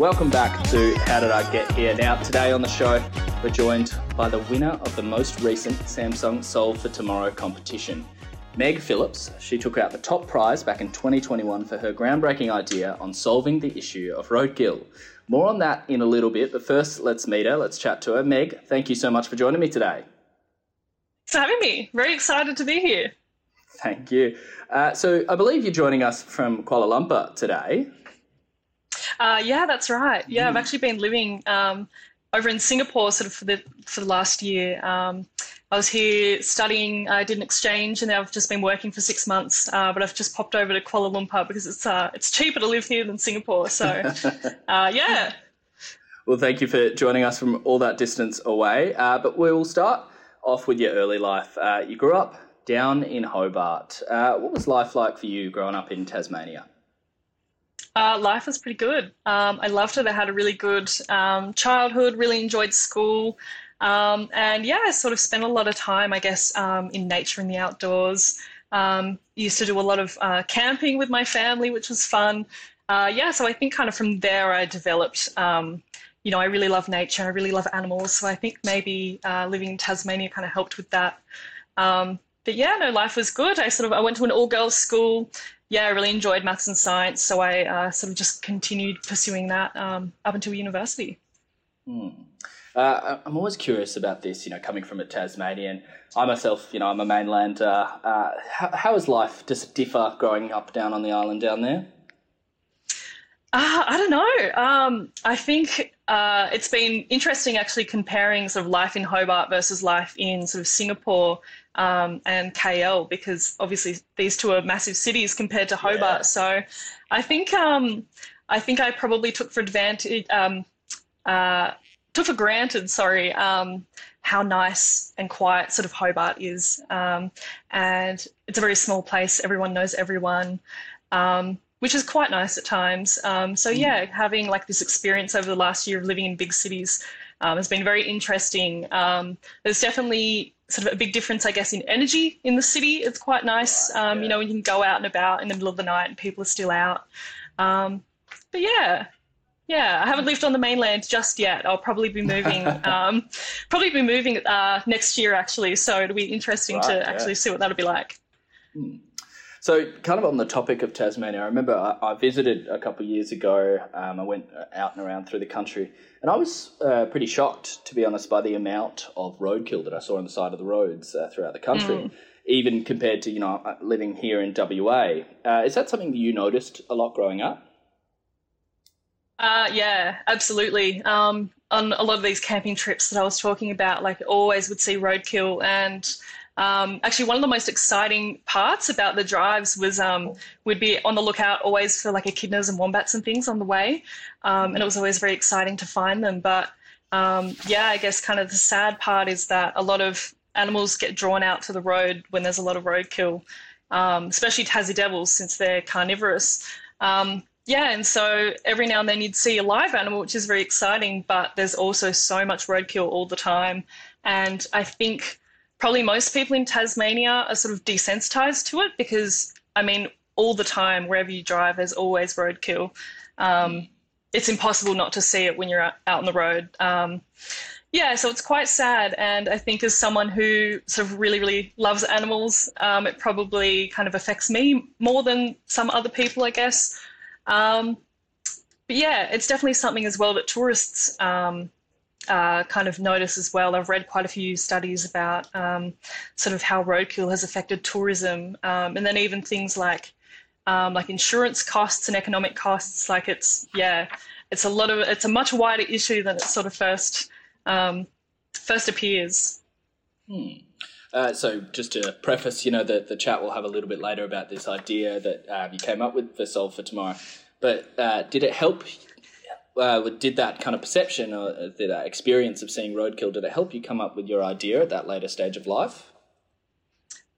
Welcome back to How Did I Get Here? Now, today on the show, we're joined by the winner of the most recent Samsung Solve for Tomorrow competition, Meg Phillips. She took out the top prize back in 2021 for her groundbreaking idea on solving the issue of roadkill. More on that in a little bit, but first, let's meet her. Let's chat to her. Meg, thank you so much for joining me today. Thanks for having me. Very excited to be here. Thank you. Uh, so, I believe you're joining us from Kuala Lumpur today. Uh, yeah, that's right. Yeah, I've actually been living um, over in Singapore sort of for the for the last year. Um, I was here studying. I did an exchange, and now I've just been working for six months. Uh, but I've just popped over to Kuala Lumpur because it's uh, it's cheaper to live here than Singapore. So, uh, yeah. Well, thank you for joining us from all that distance away. Uh, but we will start off with your early life. Uh, you grew up down in Hobart. Uh, what was life like for you growing up in Tasmania? Uh, life was pretty good. Um, I loved it. I had a really good um, childhood, really enjoyed school. Um, and yeah, I sort of spent a lot of time, I guess, um, in nature and the outdoors. Um, used to do a lot of uh, camping with my family, which was fun. Uh, yeah, so I think kind of from there I developed, um, you know, I really love nature. I really love animals. So I think maybe uh, living in Tasmania kind of helped with that. but yeah, no, life was good. I sort of I went to an all girls school yeah, I really enjoyed maths and science, so I uh, sort of just continued pursuing that um, up until university. Hmm. Uh, I'm always curious about this, you know, coming from a Tasmanian. I myself, you know, I'm a mainlander. Uh, how, how is life just differ growing up down on the island down there? Uh, I don't know. Um, I think uh, it's been interesting actually comparing sort of life in Hobart versus life in sort of Singapore um, and KL because obviously these two are massive cities compared to Hobart. Yeah. So I think um, I think I probably took for advantage um, uh, took for granted, sorry, um, how nice and quiet sort of Hobart is, um, and it's a very small place. Everyone knows everyone. Um, which is quite nice at times. so mm. yeah, having like this experience over the last year of living in big cities has been very interesting. there's definitely sort of a big difference, I guess, in energy in the city. It's quite nice, um, you know, when you can go out and about in the middle of the night and people are still out. Um, but yeah, yeah, I haven't lived on the mainland just yet. I'll probably be moving, um, probably be moving uh, next year actually. So it'll be interesting right, to yeah. actually see what that'll be like. Hmm. So, kind of on the topic of Tasmania, I remember I, I visited a couple of years ago. Um, I went out and around through the country, and I was uh, pretty shocked, to be honest, by the amount of roadkill that I saw on the side of the roads uh, throughout the country, mm. even compared to you know uh, living here in WA. Uh, is that something that you noticed a lot growing up? Uh, yeah, absolutely. Um, on a lot of these camping trips that I was talking about, like always would see roadkill and um, actually, one of the most exciting parts about the drives was um, we'd be on the lookout always for like echidnas and wombats and things on the way, um, and it was always very exciting to find them. But um, yeah, I guess kind of the sad part is that a lot of animals get drawn out to the road when there's a lot of roadkill, um, especially Tassie devils since they're carnivorous. Um, yeah, and so every now and then you'd see a live animal, which is very exciting, but there's also so much roadkill all the time. And I think probably most people in Tasmania are sort of desensitized to it because, I mean, all the time, wherever you drive, there's always roadkill. Um, it's impossible not to see it when you're out, on the road. Um, yeah, so it's quite sad. And I think as someone who sort of really, really loves animals, um, it probably kind of affects me more than some other people, I guess. Um, but yeah, it's definitely something as well that tourists um, uh, kind of notice as well. I've read quite a few studies about um, sort of how roadkill has affected tourism, um, and then even things like um, like insurance costs and economic costs. Like it's yeah, it's a lot of it's a much wider issue than it sort of first um, first appears. Hmm. Uh, so just to preface, you know, the, the chat we'll have a little bit later about this idea that uh, you came up with for Solve for Tomorrow. But uh, did it help uh, did that kind of perception or uh, that experience of seeing roadkill did it help you come up with your idea at that later stage of life?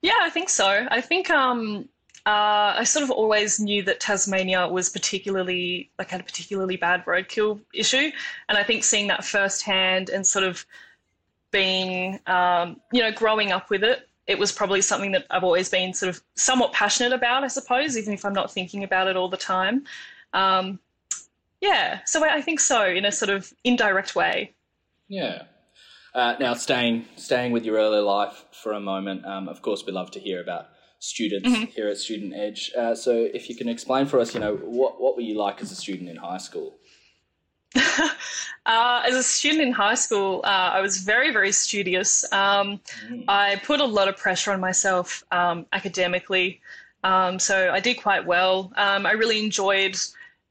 Yeah, I think so. I think um, uh, I sort of always knew that Tasmania was particularly like had a particularly bad roadkill issue, and I think seeing that firsthand and sort of being um, you know growing up with it, it was probably something that I've always been sort of somewhat passionate about, I suppose, even if I'm not thinking about it all the time. Um, Yeah, so I think so in a sort of indirect way. Yeah. Uh, now, staying staying with your early life for a moment, um, of course, we love to hear about students mm-hmm. here at Student Edge. Uh, so, if you can explain for us, you know, what what were you like as a student in high school? uh, as a student in high school, uh, I was very, very studious. Um, mm. I put a lot of pressure on myself um, academically. Um, so I did quite well. Um, I really enjoyed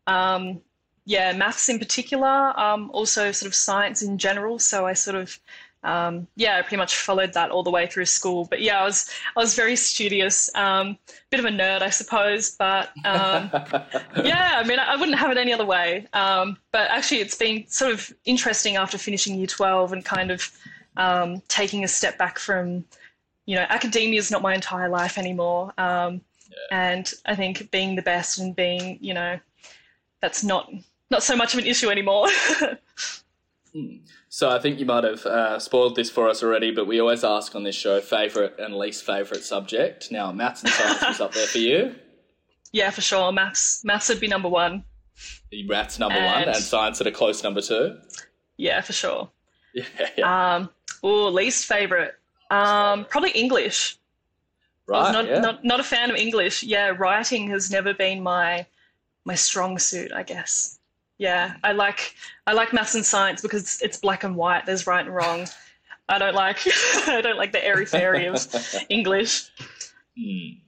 um, yeah, maths in particular, um, also sort of science in general. So I sort of, um, yeah, I pretty much followed that all the way through school. But yeah, I was I was very studious, um, bit of a nerd, I suppose. But um, yeah, I mean, I wouldn't have it any other way. Um, but actually, it's been sort of interesting after finishing Year Twelve and kind of um, taking a step back from, you know, academia is not my entire life anymore. Yeah. And I think being the best and being, you know, that's not not so much of an issue anymore. Hmm. So I think you might have uh, spoiled this for us already, but we always ask on this show favourite and least favourite subject. Now, maths and science was up there for you. Yeah, for sure. Maths, maths would be number one. Maths number and, one, and science at a close number two. Yeah, for sure. Yeah. yeah. Um, oh, least favourite, um, probably English. Right. Not, yeah. not not a fan of English. Yeah, writing has never been my my strong suit, I guess yeah, I like I like maths and science because it's black and white. There's right and wrong. I don't like I don't like the airy fairy of English. Hmm.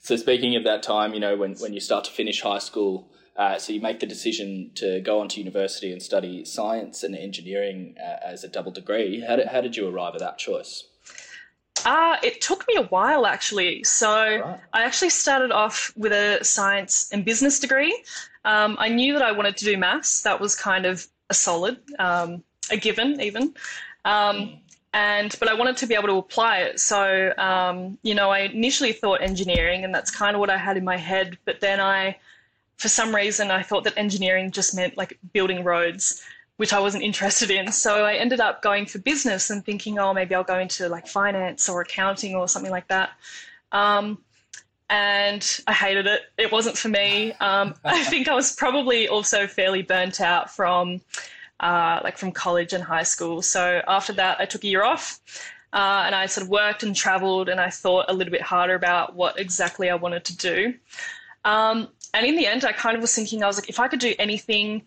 So speaking of that time, you know, when when you start to finish high school, uh, so you make the decision to go on to university and study science and engineering uh, as a double degree. How did how did you arrive at that choice? Uh, it took me a while actually. So right. I actually started off with a science and business degree. Um, I knew that I wanted to do maths. That was kind of a solid, um, a given even. Um, and but I wanted to be able to apply it. So um, you know, I initially thought engineering, and that's kind of what I had in my head. But then I, for some reason, I thought that engineering just meant like building roads which I wasn't interested in. So I ended up going for business and thinking, oh, maybe I'll go into like finance or accounting or something like that. Um, and I hated it. It wasn't for me. Um, I think I was probably also fairly burnt out from uh, like from college and high school. So after that, I took a year off. Uh, and I sort of worked and traveled, and I thought a little bit harder about what exactly I wanted to do. Um, and in the end, I kind of was thinking, I was like, if I could do anything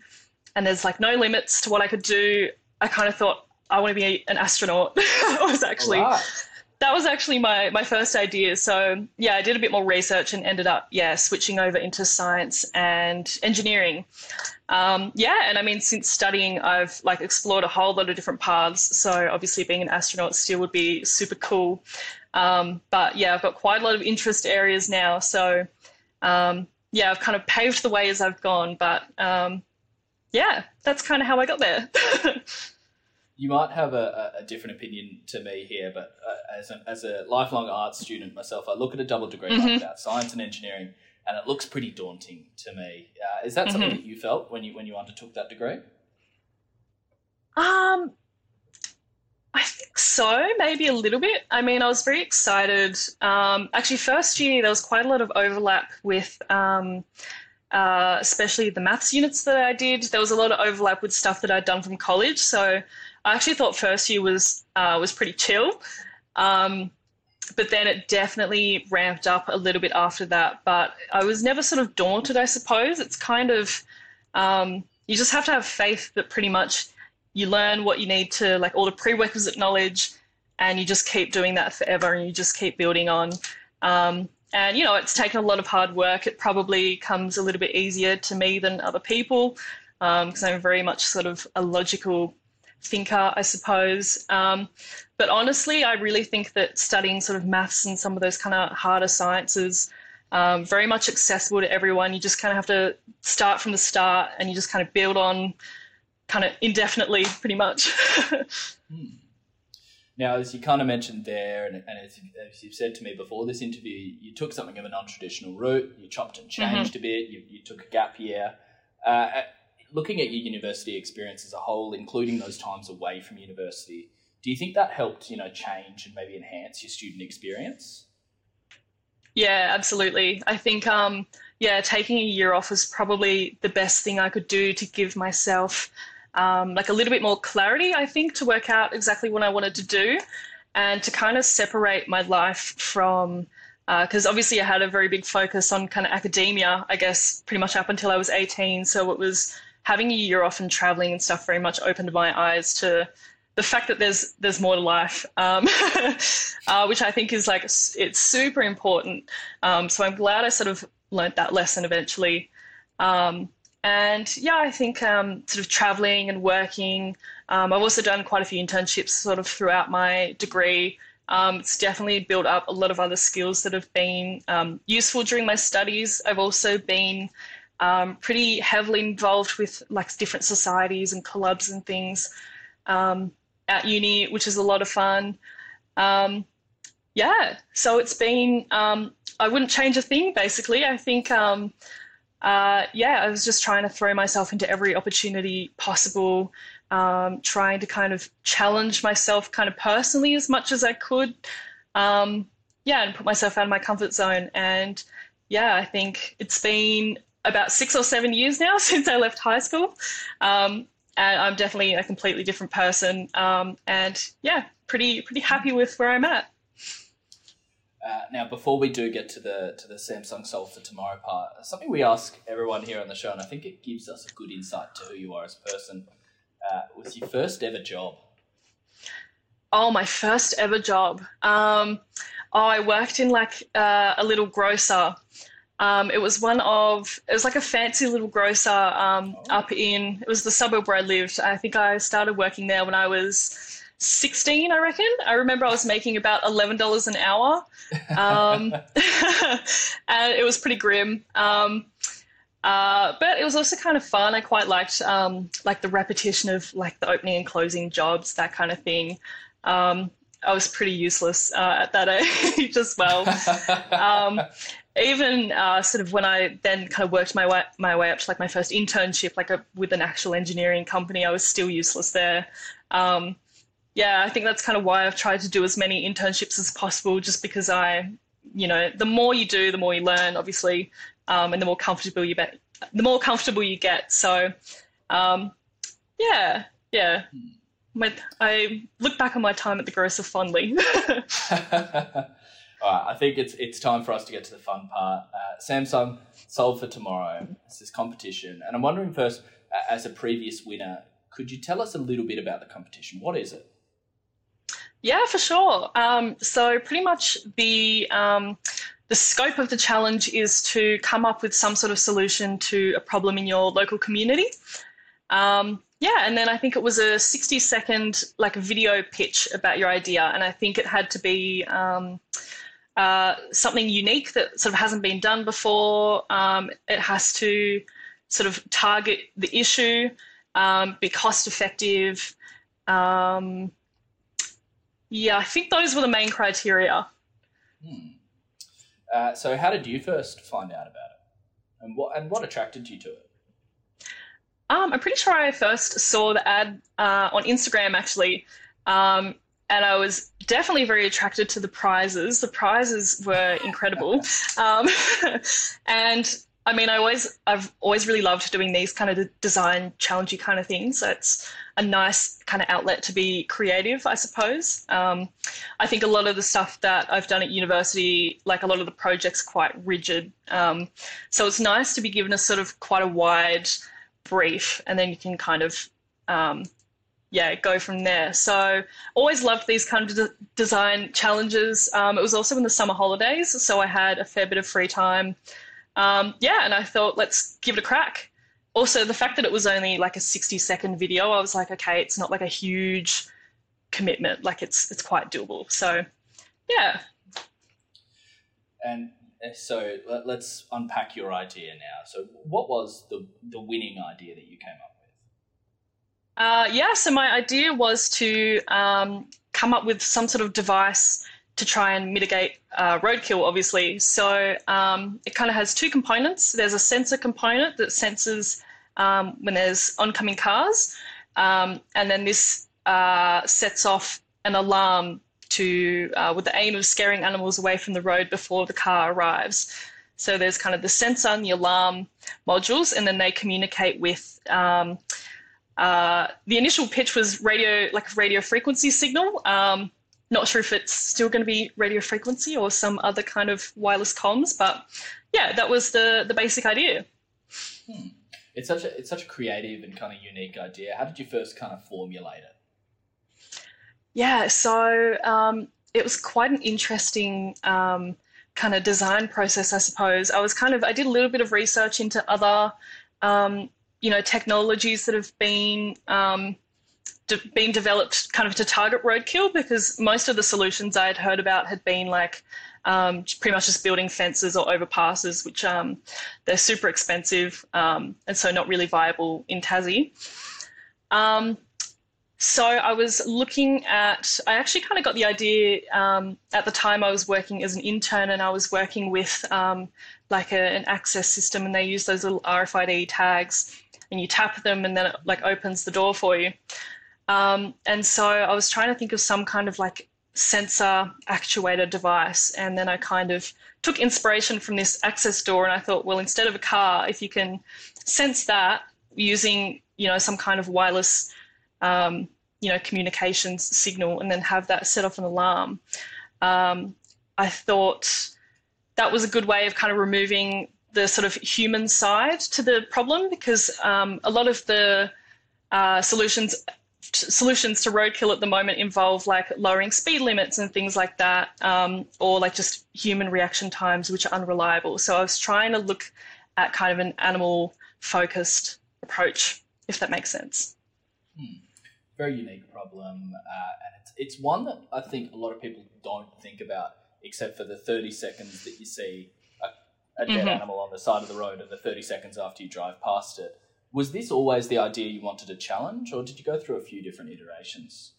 and there's like no limits to what I could do. I kind of thought I want to be an astronaut. was actually right. that was actually my my first idea. So yeah, I did a bit more research and ended up yeah switching over into science and engineering. Um, yeah, and I mean since studying, I've like explored a whole lot of different paths. So obviously, being an astronaut still would be super cool. Um, but yeah, I've got quite a lot of interest areas now. So um, yeah, I've kind of paved the way as I've gone. But um, yeah, that's kind of how I got there. you might have a, a, different opinion to me here, but uh, as, a, as a lifelong arts student myself, I look at a double degree mm-hmm. like that, science and engineering, and it looks pretty daunting to me. Uh, is that something mm-hmm. that you felt when you when you undertook that degree? Um, I think so, maybe a little bit. I mean, I was very excited. Um, actually, first year there was quite a lot of overlap with. Um, uh, especially the maths units that I did. There was a lot of overlap with stuff that I'd done from college. So I actually thought first year was uh, was pretty chill. Um, but then it definitely ramped up a little bit after that. But I was never sort of daunted, I suppose. It's kind of, um, you just have to have faith that pretty much you learn what you need to, like all the prerequisite knowledge, and you just keep doing that forever and you just keep building on. Um, and, you know, it's taken a lot of hard work. It probably comes a little bit easier to me than other people because um, I'm very much sort of a logical thinker, I suppose. Um, but honestly, I really think that studying sort of maths and some of those kind of harder sciences um, very much accessible to everyone. You just kind of have to start from the start and you just kind of build on kind of indefinitely, pretty much. Hmm. Now, as you kind of mentioned there, and, and as, as, you've said to me before this interview, you took something of a non traditional route, you chopped and mm-hmm. changed mm-hmm. a bit, you, you, took a gap year. Uh, looking at your university experience as a whole, including those times away from university, do you think that helped, you know, change and maybe enhance your student experience? Yeah, absolutely. I think, um, yeah, taking a year off was probably the best thing I could do to give myself um, like a little bit more clarity, I think, to work out exactly what I wanted to do and to kind of separate my life from because uh, obviously I had a very big focus on kind of academia, I guess, pretty much up until I was 18. So it was having a year off and traveling and stuff very much opened my eyes to the fact that there's there's more to life, um, uh, which I think is like it's super important. Um, so I'm glad I sort of learned that lesson eventually. Um, and yeah, I think um, sort of traveling and working. Um, I've also done quite a few internships sort of throughout my degree. Um, it's definitely built up a lot of other skills that have been um, useful during my studies. I've also been um, pretty heavily involved with like different societies and clubs and things um, at uni, which is a lot of fun. Yeah, so it's been, I wouldn't change a thing basically. I think, uh, yeah, I was just trying to throw myself into every opportunity possible um, trying to kind of challenge myself kind of personally as much as I could. Um, yeah, and put myself out of my comfort zone. And yeah, I think it's been about six or seven years now since I left high school. Um, and I'm definitely a completely different person. Um, and yeah, pretty pretty happy with where I'm at. Uh, now, before we do get to the to the Samsung Solve for Tomorrow part, something we ask everyone here on the show, and I think it gives us a good insight to who you are as a person uh, was your first ever job? Oh, my first ever job. Um, oh, I worked in like uh, a little grocer. Um, it was one of, it was like a fancy little grocer um, oh. up in, it was the suburb where I lived. I think I started working there when I was 16, I reckon. I remember I was making about $11 an hour. Um, and it was pretty grim. Um, uh, but it was also kind of fun. I quite liked um, like the repetition of like the opening and closing jobs, that kind of thing. Um, I was pretty useless uh, at that age as well. um, even uh, sort of when I then kind of worked my way my way up to like my first internship, like a, with an actual engineering company, I was still useless there. Um, yeah, I think that's kind of why I've tried to do as many internships as possible, just because I, you know, the more you do, the more you learn, obviously, um, and the more comfortable you get, the more comfortable you get. So, um, yeah, yeah. My, I look back on my time at the grocer fondly. All right, I think it's it's time for us to get to the fun part. Uh, Samsung Solve for Tomorrow. It's this competition, and I'm wondering first, uh, as a previous winner, could you tell us a little bit about the competition? What is it? Yeah, for sure. Um, so pretty much the um, the scope of the challenge is to come up with some sort of solution to a problem in your local community. Um, yeah, and then I think it was a 60 second like video pitch about your idea, and I think it had to be um, uh, something unique that sort of hasn't been done before. Um, it has to sort of target the issue, um, be cost effective. Yeah, I think those were the main criteria. Hmm. Uh, so, how did you first find out about it, and what and what attracted you to it? Um, I'm pretty sure I first saw the ad uh, on Instagram actually, um, and I was definitely very attracted to the prizes. The prizes were incredible, um, and I mean, I always I've always really loved doing these kind of design challengey kind of things. So it's a nice kind of outlet to be creative, I suppose. Um, I think a lot of the stuff that I've done at university, like a lot of the projects, quite rigid. Um, so it's nice to be given a sort of quite a wide brief, and then you can kind of um, yeah, go from there. So always loved these kind of de- design challenges. Um, it was also in the summer holidays, so I had a fair bit of free time. Um, yeah, and I thought let's give it a crack. Also the fact that it was only like a 60 second video i was like okay it's not like a huge commitment. Like it's it's quite doable. So yeah. And eh, so let, us unpack your idea now. So what was the the winning idea that you came up with? Uh, yeah so my idea was to um, come up with some sort of device to try and mitigate uh, roadkill, obviously. So um, it kind of has two components. There's a sensor component that senses um, when there's oncoming cars, um, and then this uh, sets off an alarm to uh, with the aim of scaring animals away from the road before the car arrives. So there's kind of the sensor and the alarm modules, and then they communicate with. Um, uh, the initial pitch was radio, like radio frequency signal. Um, not sure if it's still going to be radio frequency or some other kind of wireless comms, but yeah, that was the the basic idea. Hmm. It's such a it's such a creative and kind of unique idea. How did you first kind of formulate it? Yeah, so um, it was quite an interesting um, kind of design process, I suppose. I was kind of I did a little bit of research into other um, you know technologies that have been um, de- being developed kind of to target roadkill because most of the solutions I had heard about had been like um, pretty much just building fences or overpasses, which um, they're super expensive um, and so not really viable in Tassie. Um, so I was looking at, I actually kind of got the idea um, at the time I was working as an intern and I was working with um, like a, an access system and they use those little RFID tags and you tap them and then it like opens the door for you. Um, and so I was trying to think of some kind of like sensor actuator device. And then I kind of took inspiration from this access door and I thought, well, instead of a car, if you can sense that using, you know, some kind of wireless, um, you know, communications signal and then have that set off an alarm, um, I thought that was a good way of kind of removing the sort of human side to the problem because um, a lot of the uh, solutions solutions to roadkill at the moment involve like lowering speed limits and things like that, um, or like just human reaction times, which are unreliable. So I was trying to look at kind of an animal focused approach, if that makes sense. Hmm. Very unique problem, uh, and it's, it's one that I think a lot of people don't think about, except for the 30 seconds that you see a, a dead mm-hmm. animal on the side of the road and the 30 seconds after you drive past it. Was this always the idea you wanted to challenge, or did you go through a few different iterations?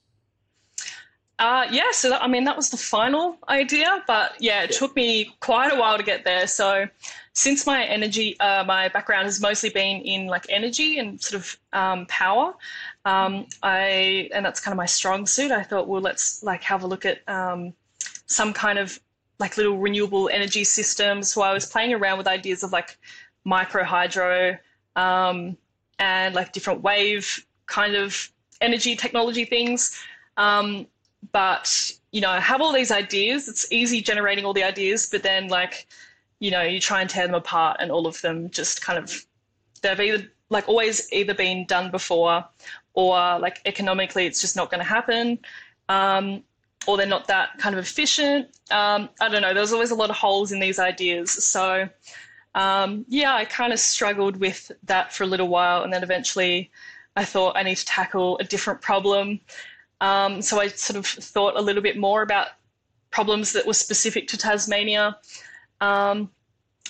Uh, yeah, so that, I mean, that was the final idea, but yeah, it yeah. took me quite a while to get there. So, since my energy, uh, my background has mostly been in like energy and sort of um, power, um, I and that's kind of my strong suit. I thought, well, let's like have a look at um, some kind of like little renewable energy systems. So I was playing around with ideas of like micro hydro, um, and like different wave kind of energy technology things. Um, but you know, have all these ideas. It's easy generating all the ideas, but then like, you know, you try and tear them apart, and all of them just kind of they've either like always either been done before, or like economically it's just not going to happen. Um, or they're not that kind of efficient. Um, I don't know. There's always a lot of holes in these ideas. So um, yeah, I kind of struggled with that for a little while, and then eventually I thought I need to tackle a different problem. Um, so I sort of thought a little bit more about problems that were specific to Tasmania. Um,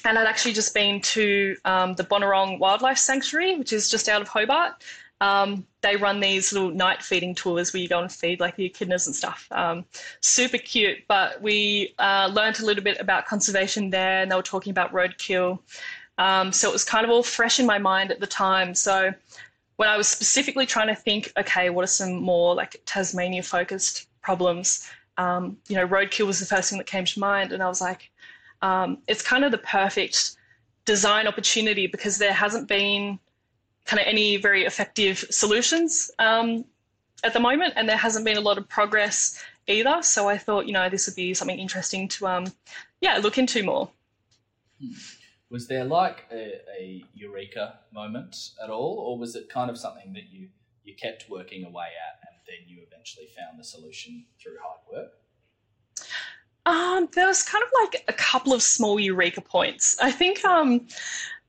and I'd actually just been to um, the Bonorong Wildlife Sanctuary, which is just out of Hobart. Um, they run these little night feeding tours where you go and feed like the echidnas and stuff. Um, super cute. But we uh, learned a little bit about conservation there, and they were talking about roadkill. Um, so it was kind of all fresh in my mind at the time. So when I was specifically trying to think, okay, what are some more like Tasmania focused problems? Um, you know, roadkill was the first thing that came to mind, and I was like, um, it's kind of the perfect design opportunity because there hasn't been kind of any very effective solutions um, at the moment, and there hasn't been a lot of progress either. So I thought, you know, this would be something interesting to, um, yeah, look into more. Hmm. Was there like a, a, eureka moment at all, or was it kind of something that you you kept working away at, and then you eventually found the solution through hard work? Um, there was kind of like a couple of small eureka points. I think um,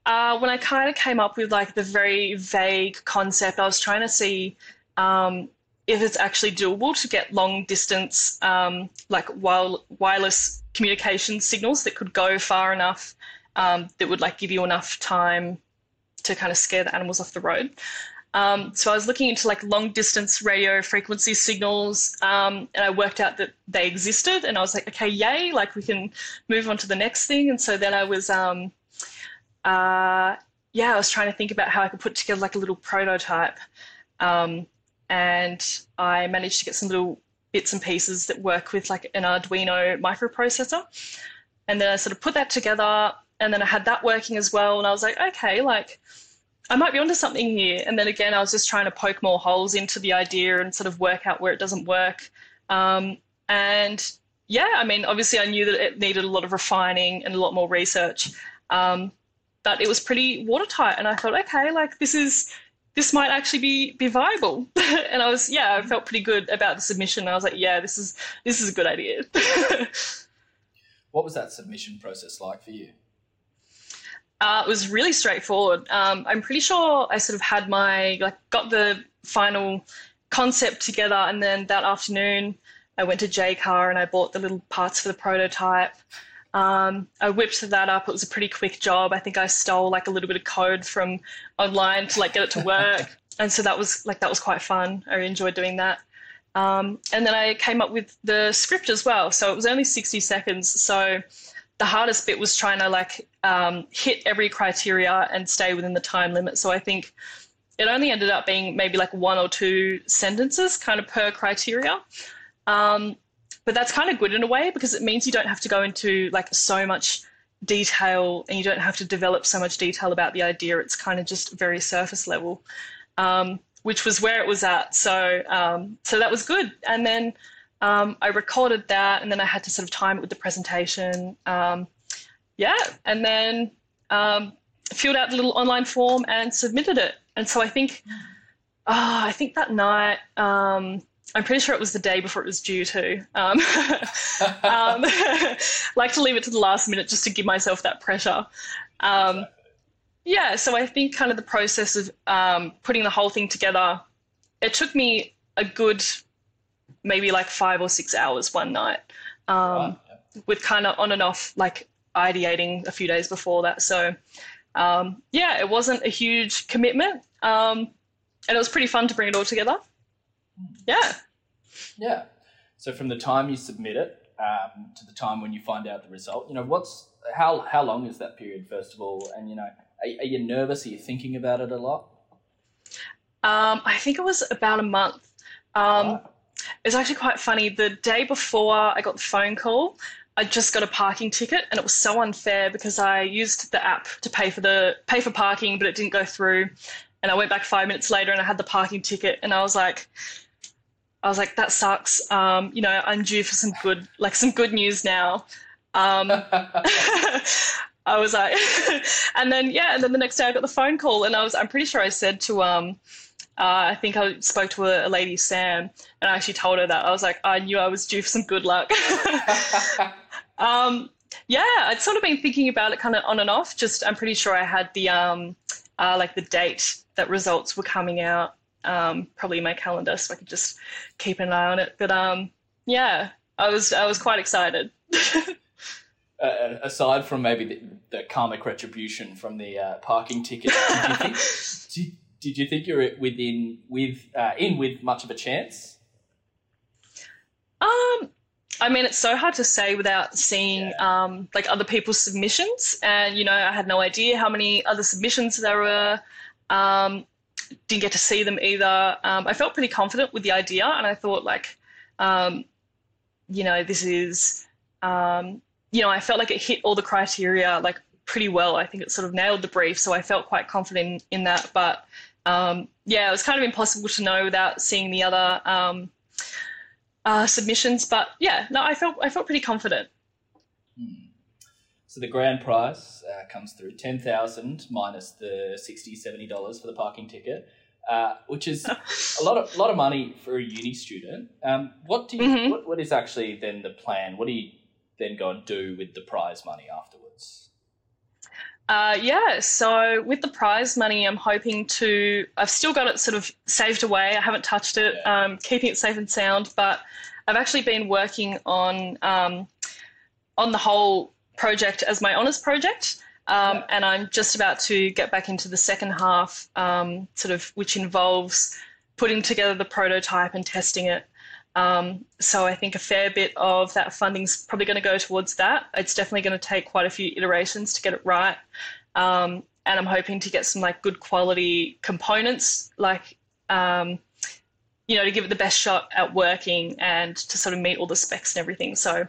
uh, when I kind of came up with like the very vague concept, I was trying to see um, if it's actually doable to get long distance, um, like wireless communication signals that could go far enough um, that would like give you enough time to kind of scare the animals off the road. Um, so I was looking into like long distance radio frequency signals, um, and I worked out that they existed, and I was like, okay, yay! Like we can move on to the next thing. And so then I was um, uh, yeah, I was trying to think about how I could put together like a little prototype. Um, and I managed to get some little bits and pieces that work with like an Arduino microprocessor. And then I sort of put that together and then I had that working as well. And I was like, okay, like I might be onto something here. And then again, I was just trying to poke more holes into the idea and sort of work out where it doesn't work. Um, and yeah, I mean, obviously, I knew that it needed a lot of refining and a lot more research, um, but it was pretty watertight. And I thought, okay, like this is this might actually be be viable. and I was, yeah, I felt pretty good about the submission. I was like, yeah, this is this is a good idea. what was that submission process like for you? Uh, it was really straightforward. Um, I'm pretty sure I sort of had my like got the final concept together, and then that afternoon I went to Jaycar and I bought the little parts for the prototype. Um, I whipped that up. It was a pretty quick job. I think I stole like a little bit of code from online to like get it to work, and so that was like that was quite fun. I enjoyed doing that. Um, and then I came up with the script as well. So it was only 60 seconds. So the hardest bit was trying to like um, hit every criteria and stay within the time limit. So I think it only ended up being maybe like one or two sentences kind of per criteria. Um, but that's kind of good in a way because it means you don't have to go into like so much detail and you don't have to develop so much detail about the idea. It's kind of just very surface level, um, which was where it was at. So um, so that was good. And then um, I recorded that, and then I had to sort of time it with the presentation. Um, yeah, and then um, filled out the little online form and submitted it. And so I think, oh, I think that night. I'm pretty sure it was the day before it was due to. Um, um, like to leave it to the last minute just to give myself that pressure. Um, yeah, so I think kind of the process of um, putting the whole thing together, it took me a good maybe like five or six hours one night um, wow. with kind of on and off like ideating a few days before that. So um, yeah, it wasn't a huge commitment. Um, and it was pretty fun to bring it all together. Yeah. Yeah. So from the time you submit it um, to the time when you find out the result, you know, what's how how long is that period first of all? And you know, are, are you nervous? Are you thinking about it a lot? Um, I think it was about a month. Um, it's actually quite funny. The day before I got the phone call, I just got a parking ticket, and it was so unfair because I used the app to pay for the pay for parking, but it didn't go through. And I went back five minutes later, and I had the parking ticket, and I was like, I was like, that sucks. Um, you know, I'm due for some good, like some good news now. Um, I was like, and then yeah, and then the next day I got the phone call, and I was, I'm pretty sure I said to um, uh, I think I spoke to a, a, lady, Sam, and I actually told her that. I was like, I knew I was due for some good luck. um, yeah, I'd sort of been thinking about it kind of on and off. Just, I'm pretty sure I had the um, uh, like the date that results were coming out, um, probably in my calendar, so I could just keep an eye on it. But um, yeah, I was I was quite excited. uh, aside from maybe the, the, karmic retribution from the uh, parking ticket, did you think? Did, did you think you were within with uh, in with much of a chance? Um, I mean, it's so hard to say without seeing yeah. um, like other people's submissions, and you know, I had no idea how many other submissions there were. Um, didn't get to see them either. Um, I felt pretty confident with the idea, and I thought like, um, you know, this is, um, you know, I felt like it hit all the criteria like pretty well. I think it sort of nailed the brief, so I felt quite confident in, in that. But um, yeah, it was kind of impossible to know without seeing the other um, uh, submissions. But yeah, no, I felt I felt pretty confident. Hmm. So the grand prize uh, comes through ten thousand minus the 60 dollars for the parking ticket, uh, which is a lot of lot of money for a uni student. Um, what do you, mm-hmm. what, what is actually then the plan? What do you then go and do with the prize money afterwards? Uh, yeah, so with the prize money, I'm hoping to. I've still got it sort of saved away. I haven't touched it, yeah. um, keeping it safe and sound. But I've actually been working on um, on the whole project as my honours project, um, and I'm just about to get back into the second half, um, sort of which involves putting together the prototype and testing it. Um, so I think a fair bit of that funding's probably going to go towards that. It's definitely going to take quite a few iterations to get it right. Um, and I'm hoping to get some like good quality components, like um, you know, to give it the best shot at working and to sort of meet all the specs and everything. So,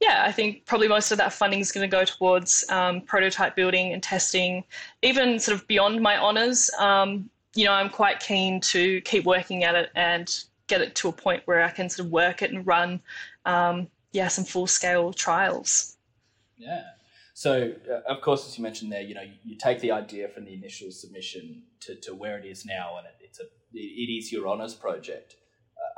yeah, I think probably most of that funding is going to go towards um, prototype building and testing, even sort of beyond my honours. Um, you know, I'm quite keen to keep working at it and get it to a point where I can sort of work it and run, um, yeah, some full scale trials. Yeah. So, uh, of course, as you mentioned there, you know, you, you, take the idea from the initial submission to, to where it is now, and it, it's a it, it is your honours project.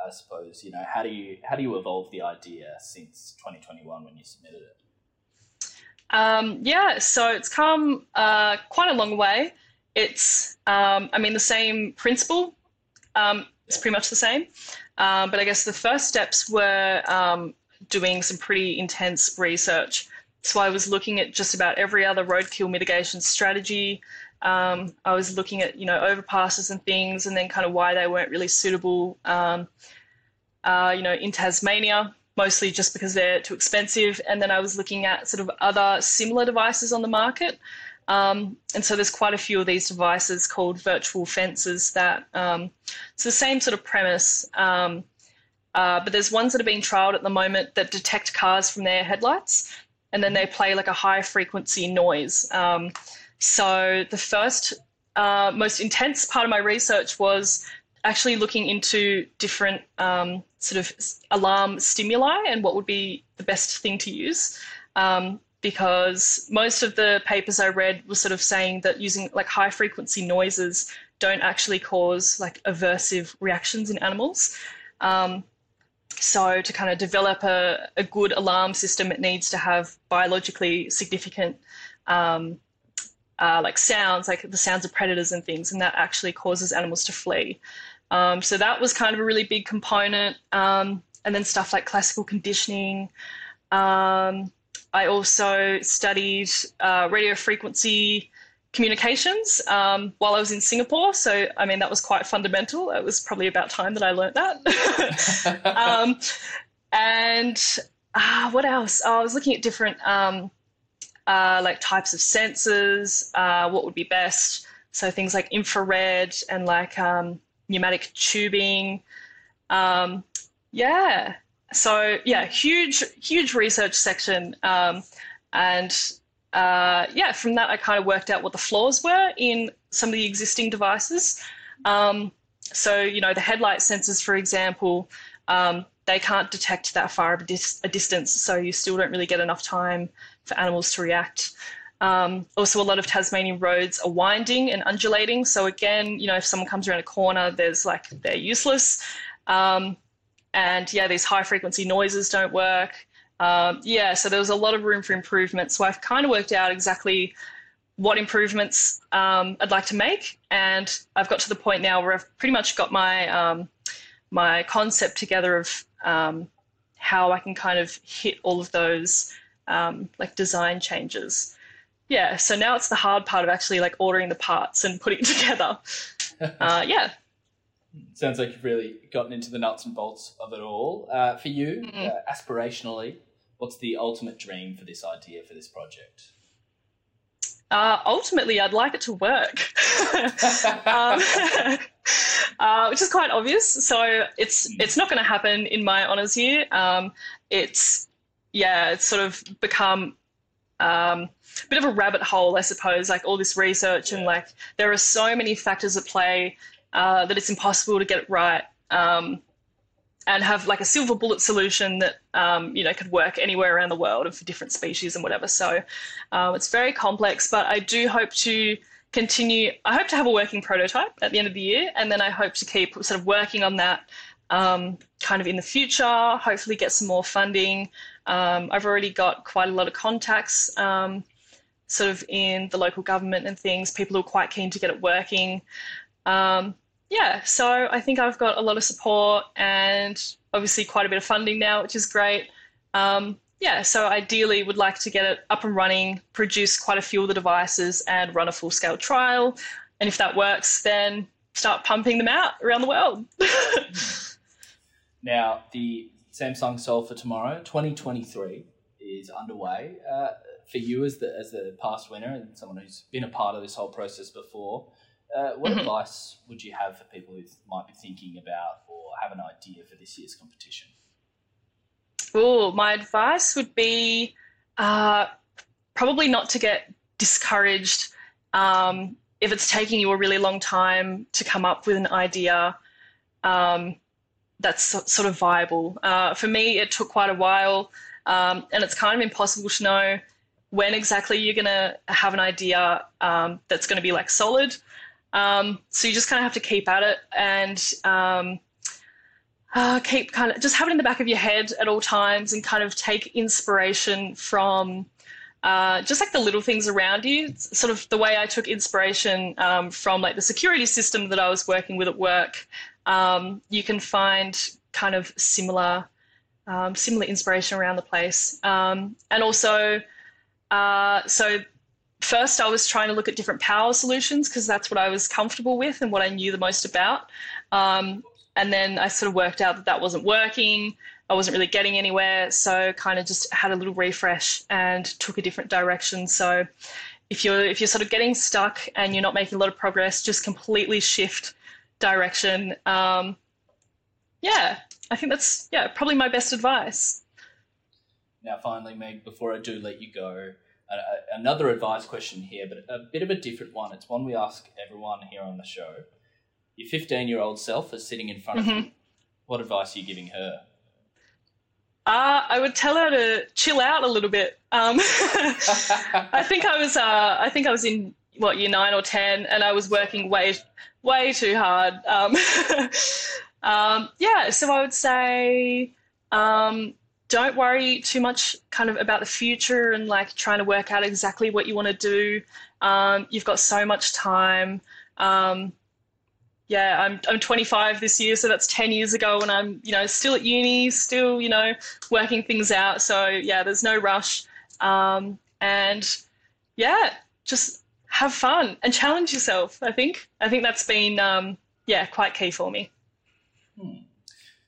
I suppose you know how do you how do you evolve the idea since 2021 when you submitted it? Um, yeah, so it's come uh, quite a long way. It's um, I mean the same principle. Um, it's pretty much the same, um, but I guess the first steps were um, doing some pretty intense research so I was looking at just about every other roadkill mitigation strategy. Um, I was looking at you know overpasses and things, and then kind of why they weren't really suitable. Um, uh, you know, in Tasmania, mostly just because they're too expensive. And then I was looking at sort of other similar devices on the market. Um, and so there's quite a few of these devices called virtual fences that um, it's the same sort of premise. Um, uh, but there's ones that are being trialed at the moment that detect cars from their headlights and then they play like a high frequency noise. So the first uh, most intense part of my research was actually looking into different um, sort of alarm stimuli and what would be the best thing to use. Um, because most of the papers I read were sort of saying that using like high frequency noises don't actually cause like aversive reactions in animals. Um, so to kind of develop a, a good alarm system, it needs to have biologically significant um, uh, like sounds, like the sounds of predators and things, and that actually causes animals to flee. Um, so that was kind of a really big component. Um, and then stuff like classical conditioning. Um, I also studied uh, radio frequency communications um, while I was in Singapore. So, I mean, that was quite fundamental. It was probably about time that I learned that. um, and uh, what else? Oh, I was looking at different um, uh, like types of sensors, uh, what would be best. So things like infrared and like um, pneumatic tubing. Um, yeah. So yeah, huge, huge research section. Um, and uh, yeah, from that I kind of worked out what the flaws were in some of the existing devices. Um, so you know the headlight sensors, for example, um, they can't detect that far of a, dis- a, distance, so you still don't really get enough time for animals to react. Um, also, a lot of Tasmanian roads are winding and undulating, so again, you know, if someone comes around a corner, there's like they're useless. Um, and yeah, these high frequency noises don't work. Um, yeah, so there was a lot of room for improvement. So I've kind of worked out exactly what improvements um, I'd like to make, and I've got to the point now where I've pretty much got my um, my concept together of um, how I can kind of hit all of those um, like design changes. Yeah, so now it's the hard part of actually like ordering the parts and putting it together. Uh, yeah. Sounds like you've really gotten into the nuts and bolts of it all. Uh, for you, mm-hmm. uh, aspirationally, what's the ultimate dream for this idea for this project? Uh, ultimately, I'd like it to work, um, uh, which is quite obvious. So it's hmm. it's not going to happen in my honours year. Um, it's yeah, it's sort of become um, a bit of a rabbit hole, I suppose. Like all this research and like there are so many factors at play uh, that it's impossible to get it right. Um, and have like a silver bullet solution that um, you know could work anywhere around the world and for different species and whatever. So um, it's very complex, but I do hope to continue. I hope to have a working prototype at the end of the year, and then I hope to keep sort of working on that um, kind of in the future. Hopefully, get some more funding. Um, I've already got quite a lot of contacts. Um, sort of in the local government and things, people who are quite keen to get it working. Um, yeah, so I think I've got a lot of support and obviously quite a bit of funding now, which is great. Um, yeah, so ideally would like to get it up and running, produce quite a few of the devices and run a full scale trial. And if that works, then start pumping them out around the world. now, the Samsung Solve for Tomorrow 2023 is underway. Uh, for you as the, as the past winner and someone who's been a part of this whole process before, uh, what mm-hmm. advice would you have for people who might be thinking about or have an idea for this year's competition? Oh, my advice would be uh, probably not to get discouraged um, if it's taking you a really long time to come up with an idea um, that's sort of viable. Uh, for me, it took quite a while, um, and it's kind of impossible to know when exactly you're going to have an idea um, that's going to be like solid. Um, so you just kind of have to keep at it and um, uh, keep kind of just have it in the back of your head at all times and kind of take inspiration from uh, just like the little things around you. It's sort of the way I took inspiration um, from like the security system that I was working with at work. Um, you can find kind of similar um, similar inspiration around the place, um, and also uh, so first I was trying to look at different power solutions because that's what I was comfortable with and what I knew the most about. Um, and then I sort of worked out that that wasn't working. I wasn't really getting anywhere, so kind of just had a little refresh and took a different direction. So if you're if you're sort of getting stuck and you're not making a lot of progress, just completely shift direction. Um, yeah, I think that's yeah probably my best advice. Now, finally, Meg, before I do let you go, uh, another advice question here, but a bit of a different one. It's one we ask everyone here on the show. Your 15 year old self is sitting in front mm-hmm. of you. What advice are you giving her? Uh, I would tell her to chill out a little bit. Um, I think I was uh, I think I was in what year nine or ten, and I was working way way too hard. Um, um, yeah, so I would say um, don't worry too much kind of about the future and like trying to work out exactly what you want to do. Um, you've got so much time. Um, yeah, I'm I'm 25 this year, so that's 10 years ago, and I'm you know still at uni, still you know working things out. So yeah, there's no rush, um, and yeah, just have fun and challenge yourself. I think I think that's been um, yeah quite key for me. Hmm.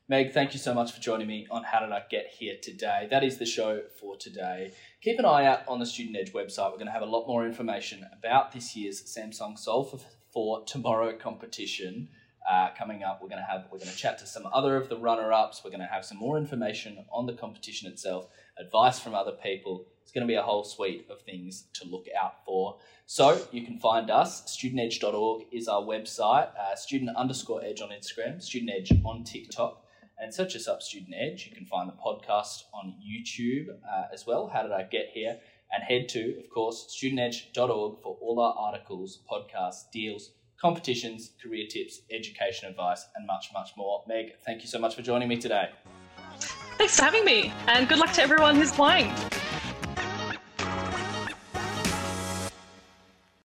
Meg, thank you so much for joining me on How Did I Get Here today. That is the show for today. Keep an eye out on the Student Edge website. We're going to have a lot more information about this year's Samsung Solve for, for Tomorrow competition uh, coming up. We're going to have we're going to chat to some other of the runner-ups. We're going to have some more information on the competition itself, advice from other people. It's going to be a whole suite of things to look out for. So you can find us. StudentEdge.org is our website. Uh, student underscore Edge on Instagram. Student Edge on TikTok and search us up Student Edge. You can find the podcast on YouTube uh, as well. How did I get here? And head to, of course, studentedge.org for all our articles, podcasts, deals, competitions, career tips, education advice, and much, much more. Meg, thank you so much for joining me today. Thanks for having me, and good luck to everyone who's playing.